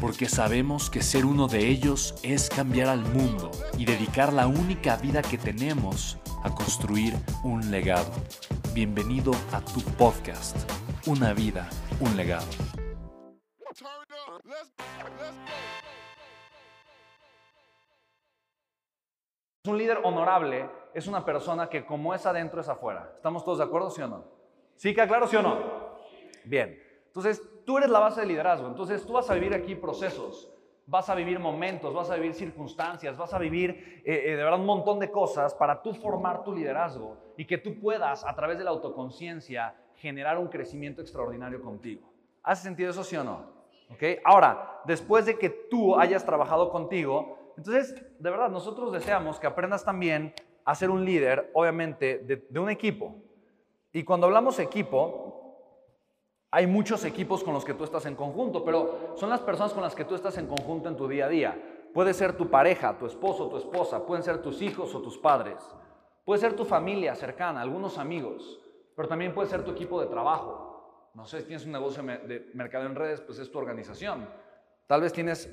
porque sabemos que ser uno de ellos es cambiar al mundo y dedicar la única vida que tenemos a construir un legado. Bienvenido a tu podcast, Una vida, un legado. Un líder honorable es una persona que como es adentro es afuera. ¿Estamos todos de acuerdo, sí o no? ¿Sí queda claro, sí o no? Bien. Entonces, tú eres la base de liderazgo. Entonces, tú vas a vivir aquí procesos, vas a vivir momentos, vas a vivir circunstancias, vas a vivir eh, eh, de verdad un montón de cosas para tú formar tu liderazgo y que tú puedas, a través de la autoconciencia, generar un crecimiento extraordinario contigo. ¿Hace sentido eso, sí o no? ¿Okay? Ahora, después de que tú hayas trabajado contigo, entonces, de verdad, nosotros deseamos que aprendas también a ser un líder, obviamente, de, de un equipo. Y cuando hablamos equipo, hay muchos equipos con los que tú estás en conjunto, pero son las personas con las que tú estás en conjunto en tu día a día. Puede ser tu pareja, tu esposo, tu esposa, pueden ser tus hijos o tus padres. Puede ser tu familia cercana, algunos amigos, pero también puede ser tu equipo de trabajo. No sé si tienes un negocio de mercado en redes, pues es tu organización. Tal vez tienes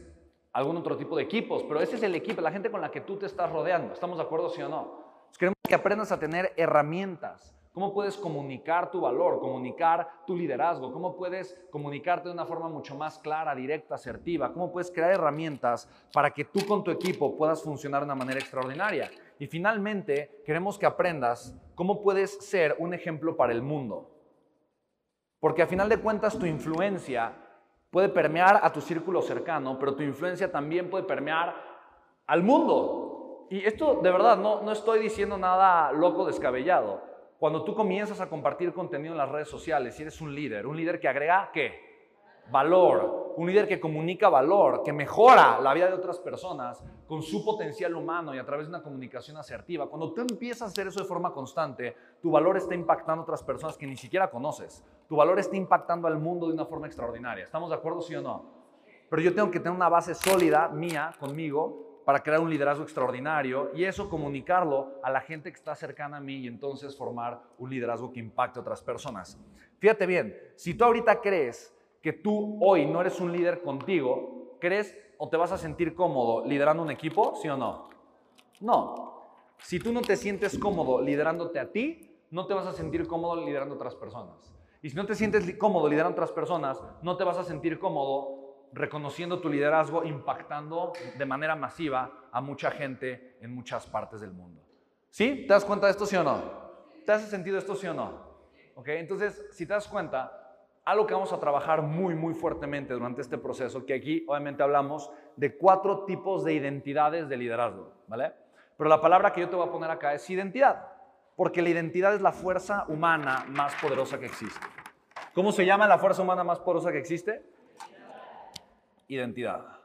algún otro tipo de equipos, pero ese es el equipo, la gente con la que tú te estás rodeando. ¿Estamos de acuerdo, sí o no? queremos que aprendas a tener herramientas ¿Cómo puedes comunicar tu valor, comunicar tu liderazgo? ¿Cómo puedes comunicarte de una forma mucho más clara, directa, asertiva? ¿Cómo puedes crear herramientas para que tú con tu equipo puedas funcionar de una manera extraordinaria? Y finalmente, queremos que aprendas cómo puedes ser un ejemplo para el mundo. Porque a final de cuentas tu influencia puede permear a tu círculo cercano, pero tu influencia también puede permear al mundo. Y esto de verdad no, no estoy diciendo nada loco descabellado. Cuando tú comienzas a compartir contenido en las redes sociales eres un líder, un líder que agrega qué? Valor, un líder que comunica valor, que mejora la vida de otras personas con su potencial humano y a través de una comunicación asertiva. Cuando tú empiezas a hacer eso de forma constante, tu valor está impactando a otras personas que ni siquiera conoces. Tu valor está impactando al mundo de una forma extraordinaria. ¿Estamos de acuerdo, sí o no? Pero yo tengo que tener una base sólida mía conmigo para crear un liderazgo extraordinario y eso comunicarlo a la gente que está cercana a mí y entonces formar un liderazgo que impacte a otras personas. Fíjate bien, si tú ahorita crees que tú hoy no eres un líder contigo, ¿crees o te vas a sentir cómodo liderando un equipo? ¿Sí o no? No. Si tú no te sientes cómodo liderándote a ti, no te vas a sentir cómodo liderando otras personas. Y si no te sientes cómodo liderando otras personas, no te vas a sentir cómodo reconociendo tu liderazgo, impactando de manera masiva a mucha gente en muchas partes del mundo. ¿Sí? ¿Te das cuenta de esto, sí o no? ¿Te hace sentido esto, sí o no? ¿Ok? Entonces, si te das cuenta, algo que vamos a trabajar muy, muy fuertemente durante este proceso, que aquí obviamente hablamos de cuatro tipos de identidades de liderazgo, ¿vale? Pero la palabra que yo te voy a poner acá es identidad, porque la identidad es la fuerza humana más poderosa que existe. ¿Cómo se llama la fuerza humana más poderosa que existe? Identidad.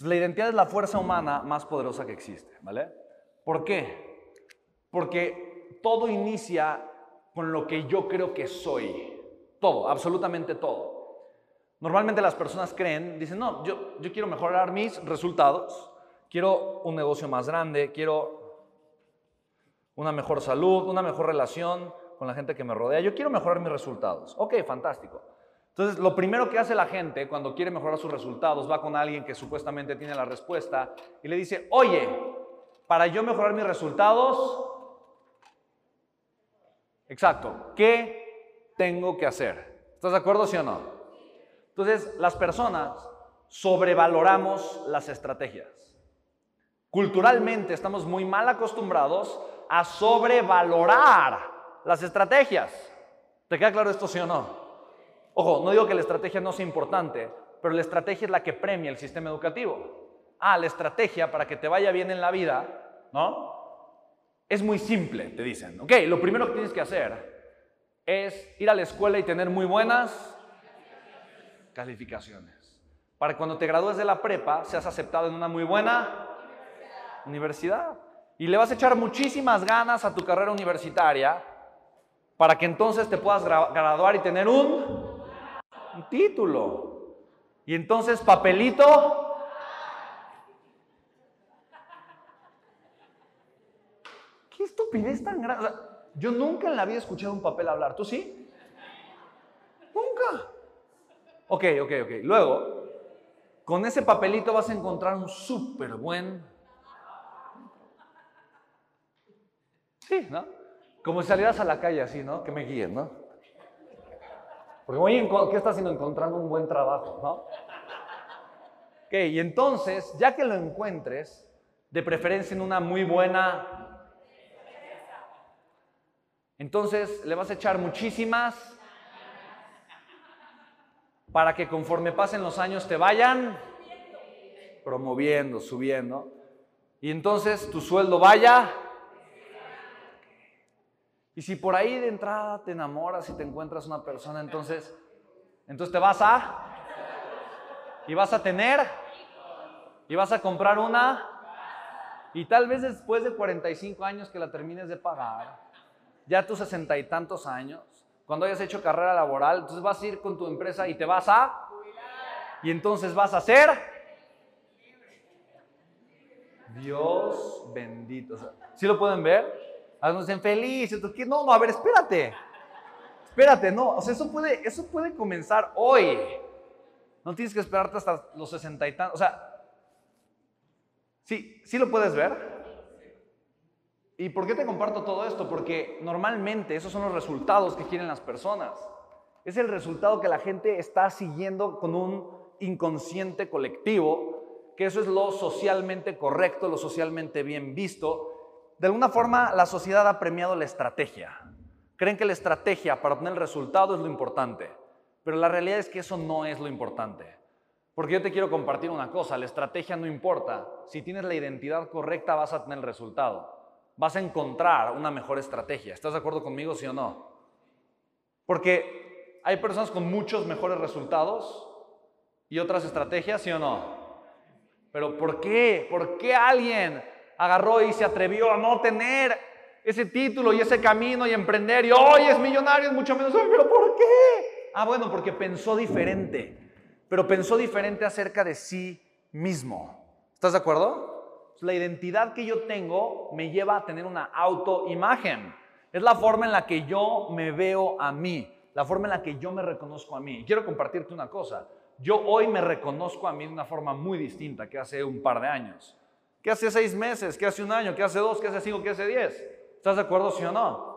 la identidad es la fuerza humana más poderosa que existe, ¿vale? ¿Por qué? Porque todo inicia con lo que yo creo que soy. Todo, absolutamente todo. Normalmente las personas creen, dicen, no, yo, yo quiero mejorar mis resultados, quiero un negocio más grande, quiero una mejor salud, una mejor relación con la gente que me rodea, yo quiero mejorar mis resultados. Ok, fantástico. Entonces, lo primero que hace la gente cuando quiere mejorar sus resultados, va con alguien que supuestamente tiene la respuesta y le dice, oye, para yo mejorar mis resultados, exacto, ¿qué tengo que hacer? ¿Estás de acuerdo, sí o no? Entonces, las personas sobrevaloramos las estrategias. Culturalmente estamos muy mal acostumbrados a sobrevalorar las estrategias. ¿Te queda claro esto, sí o no? Ojo, no digo que la estrategia no sea importante, pero la estrategia es la que premia el sistema educativo. Ah, la estrategia para que te vaya bien en la vida, ¿no? Es muy simple, te dicen. Ok, lo primero que tienes que hacer es ir a la escuela y tener muy buenas calificaciones. Para que cuando te gradúes de la prepa seas aceptado en una muy buena universidad. Y le vas a echar muchísimas ganas a tu carrera universitaria para que entonces te puedas graduar y tener un, título. Y entonces papelito ¿Qué estupidez tan grande? yo nunca en la vida he escuchado un papel hablar. ¿Tú sí? Nunca. Ok, ok, ok. Luego, con ese papelito vas a encontrar un súper buen Sí, ¿no? Como si salieras a la calle así, ¿no? Que me guíen, ¿no? Porque, oye, ¿qué estás haciendo? Encontrando un buen trabajo, ¿no? Ok, y entonces, ya que lo encuentres, de preferencia en una muy buena... Entonces, le vas a echar muchísimas para que conforme pasen los años te vayan promoviendo, subiendo. Y entonces tu sueldo vaya y si por ahí de entrada te enamoras y te encuentras una persona, entonces, entonces te vas a, y vas a tener, y vas a comprar una, y tal vez después de 45 años que la termines de pagar, ya tus sesenta y tantos años, cuando hayas hecho carrera laboral, entonces vas a ir con tu empresa y te vas a, y entonces vas a ser, Dios bendito. ¿Sí lo pueden ver? Algunos dicen felices, no, no, a ver, espérate. Espérate, no, o sea, eso puede, eso puede comenzar hoy. No tienes que esperarte hasta los sesenta y tantos. O sea, sí, sí lo puedes ver. ¿Y por qué te comparto todo esto? Porque normalmente esos son los resultados que quieren las personas. Es el resultado que la gente está siguiendo con un inconsciente colectivo, que eso es lo socialmente correcto, lo socialmente bien visto, de alguna forma la sociedad ha premiado la estrategia. Creen que la estrategia para obtener el resultado es lo importante, pero la realidad es que eso no es lo importante. Porque yo te quiero compartir una cosa, la estrategia no importa. Si tienes la identidad correcta vas a tener el resultado. Vas a encontrar una mejor estrategia. ¿Estás de acuerdo conmigo, sí o no? Porque hay personas con muchos mejores resultados y otras estrategias, sí o no. Pero ¿por qué? ¿Por qué alguien agarró y se atrevió a no tener ese título y ese camino y emprender y hoy es millonario, es mucho menos, pero ¿por qué? Ah, bueno, porque pensó diferente, pero pensó diferente acerca de sí mismo. ¿Estás de acuerdo? La identidad que yo tengo me lleva a tener una autoimagen. Es la forma en la que yo me veo a mí, la forma en la que yo me reconozco a mí. Y quiero compartirte una cosa. Yo hoy me reconozco a mí de una forma muy distinta que hace un par de años. ¿Qué hace seis meses? ¿Qué hace un año? ¿Qué hace dos? ¿Qué hace cinco? ¿Qué hace diez? ¿Estás de acuerdo, sí o no?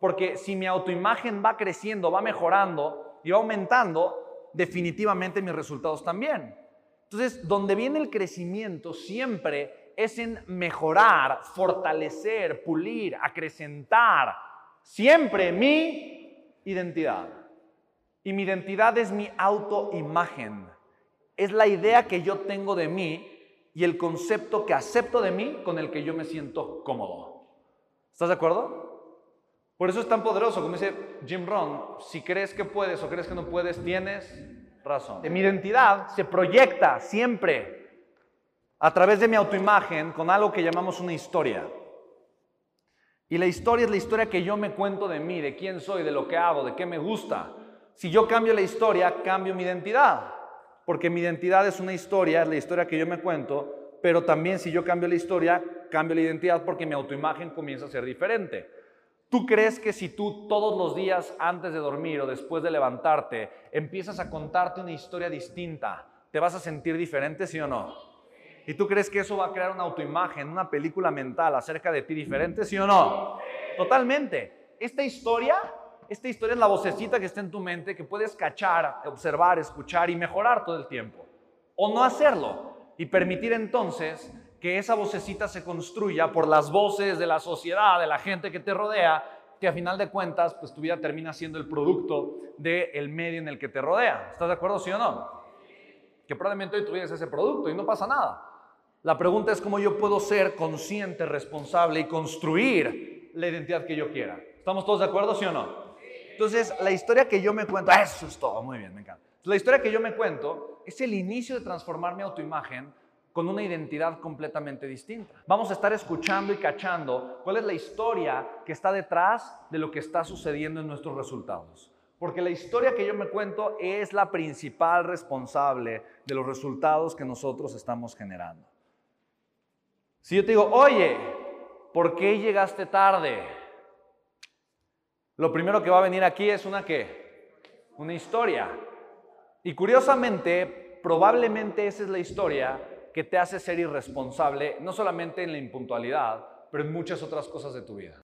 Porque si mi autoimagen va creciendo, va mejorando y va aumentando, definitivamente mis resultados también. Entonces, donde viene el crecimiento siempre es en mejorar, fortalecer, pulir, acrecentar siempre mi identidad. Y mi identidad es mi autoimagen. Es la idea que yo tengo de mí y el concepto que acepto de mí con el que yo me siento cómodo. ¿Estás de acuerdo? Por eso es tan poderoso, como dice Jim Rohn, si crees que puedes o crees que no puedes, tienes razón. Mi identidad se proyecta siempre a través de mi autoimagen con algo que llamamos una historia. Y la historia es la historia que yo me cuento de mí, de quién soy, de lo que hago, de qué me gusta. Si yo cambio la historia, cambio mi identidad porque mi identidad es una historia, es la historia que yo me cuento, pero también si yo cambio la historia, cambio la identidad porque mi autoimagen comienza a ser diferente. ¿Tú crees que si tú todos los días antes de dormir o después de levantarte empiezas a contarte una historia distinta, te vas a sentir diferente, sí o no? ¿Y tú crees que eso va a crear una autoimagen, una película mental acerca de ti diferente, sí o no? Totalmente. Esta historia esta historia es la vocecita que está en tu mente que puedes cachar, observar, escuchar y mejorar todo el tiempo. O no hacerlo y permitir entonces que esa vocecita se construya por las voces de la sociedad, de la gente que te rodea, que a final de cuentas, pues tu vida termina siendo el producto del medio en el que te rodea. ¿Estás de acuerdo, sí o no? Que probablemente hoy tú eres ese producto y no pasa nada. La pregunta es cómo yo puedo ser consciente, responsable y construir la identidad que yo quiera. ¿Estamos todos de acuerdo, sí o no? Entonces, la historia que yo me cuento, eso es todo, muy bien, me encanta. La historia que yo me cuento es el inicio de transformar mi autoimagen con una identidad completamente distinta. Vamos a estar escuchando y cachando cuál es la historia que está detrás de lo que está sucediendo en nuestros resultados. Porque la historia que yo me cuento es la principal responsable de los resultados que nosotros estamos generando. Si yo te digo, oye, ¿por qué llegaste tarde? Lo primero que va a venir aquí es una qué? Una historia. Y curiosamente, probablemente esa es la historia que te hace ser irresponsable, no solamente en la impuntualidad, pero en muchas otras cosas de tu vida.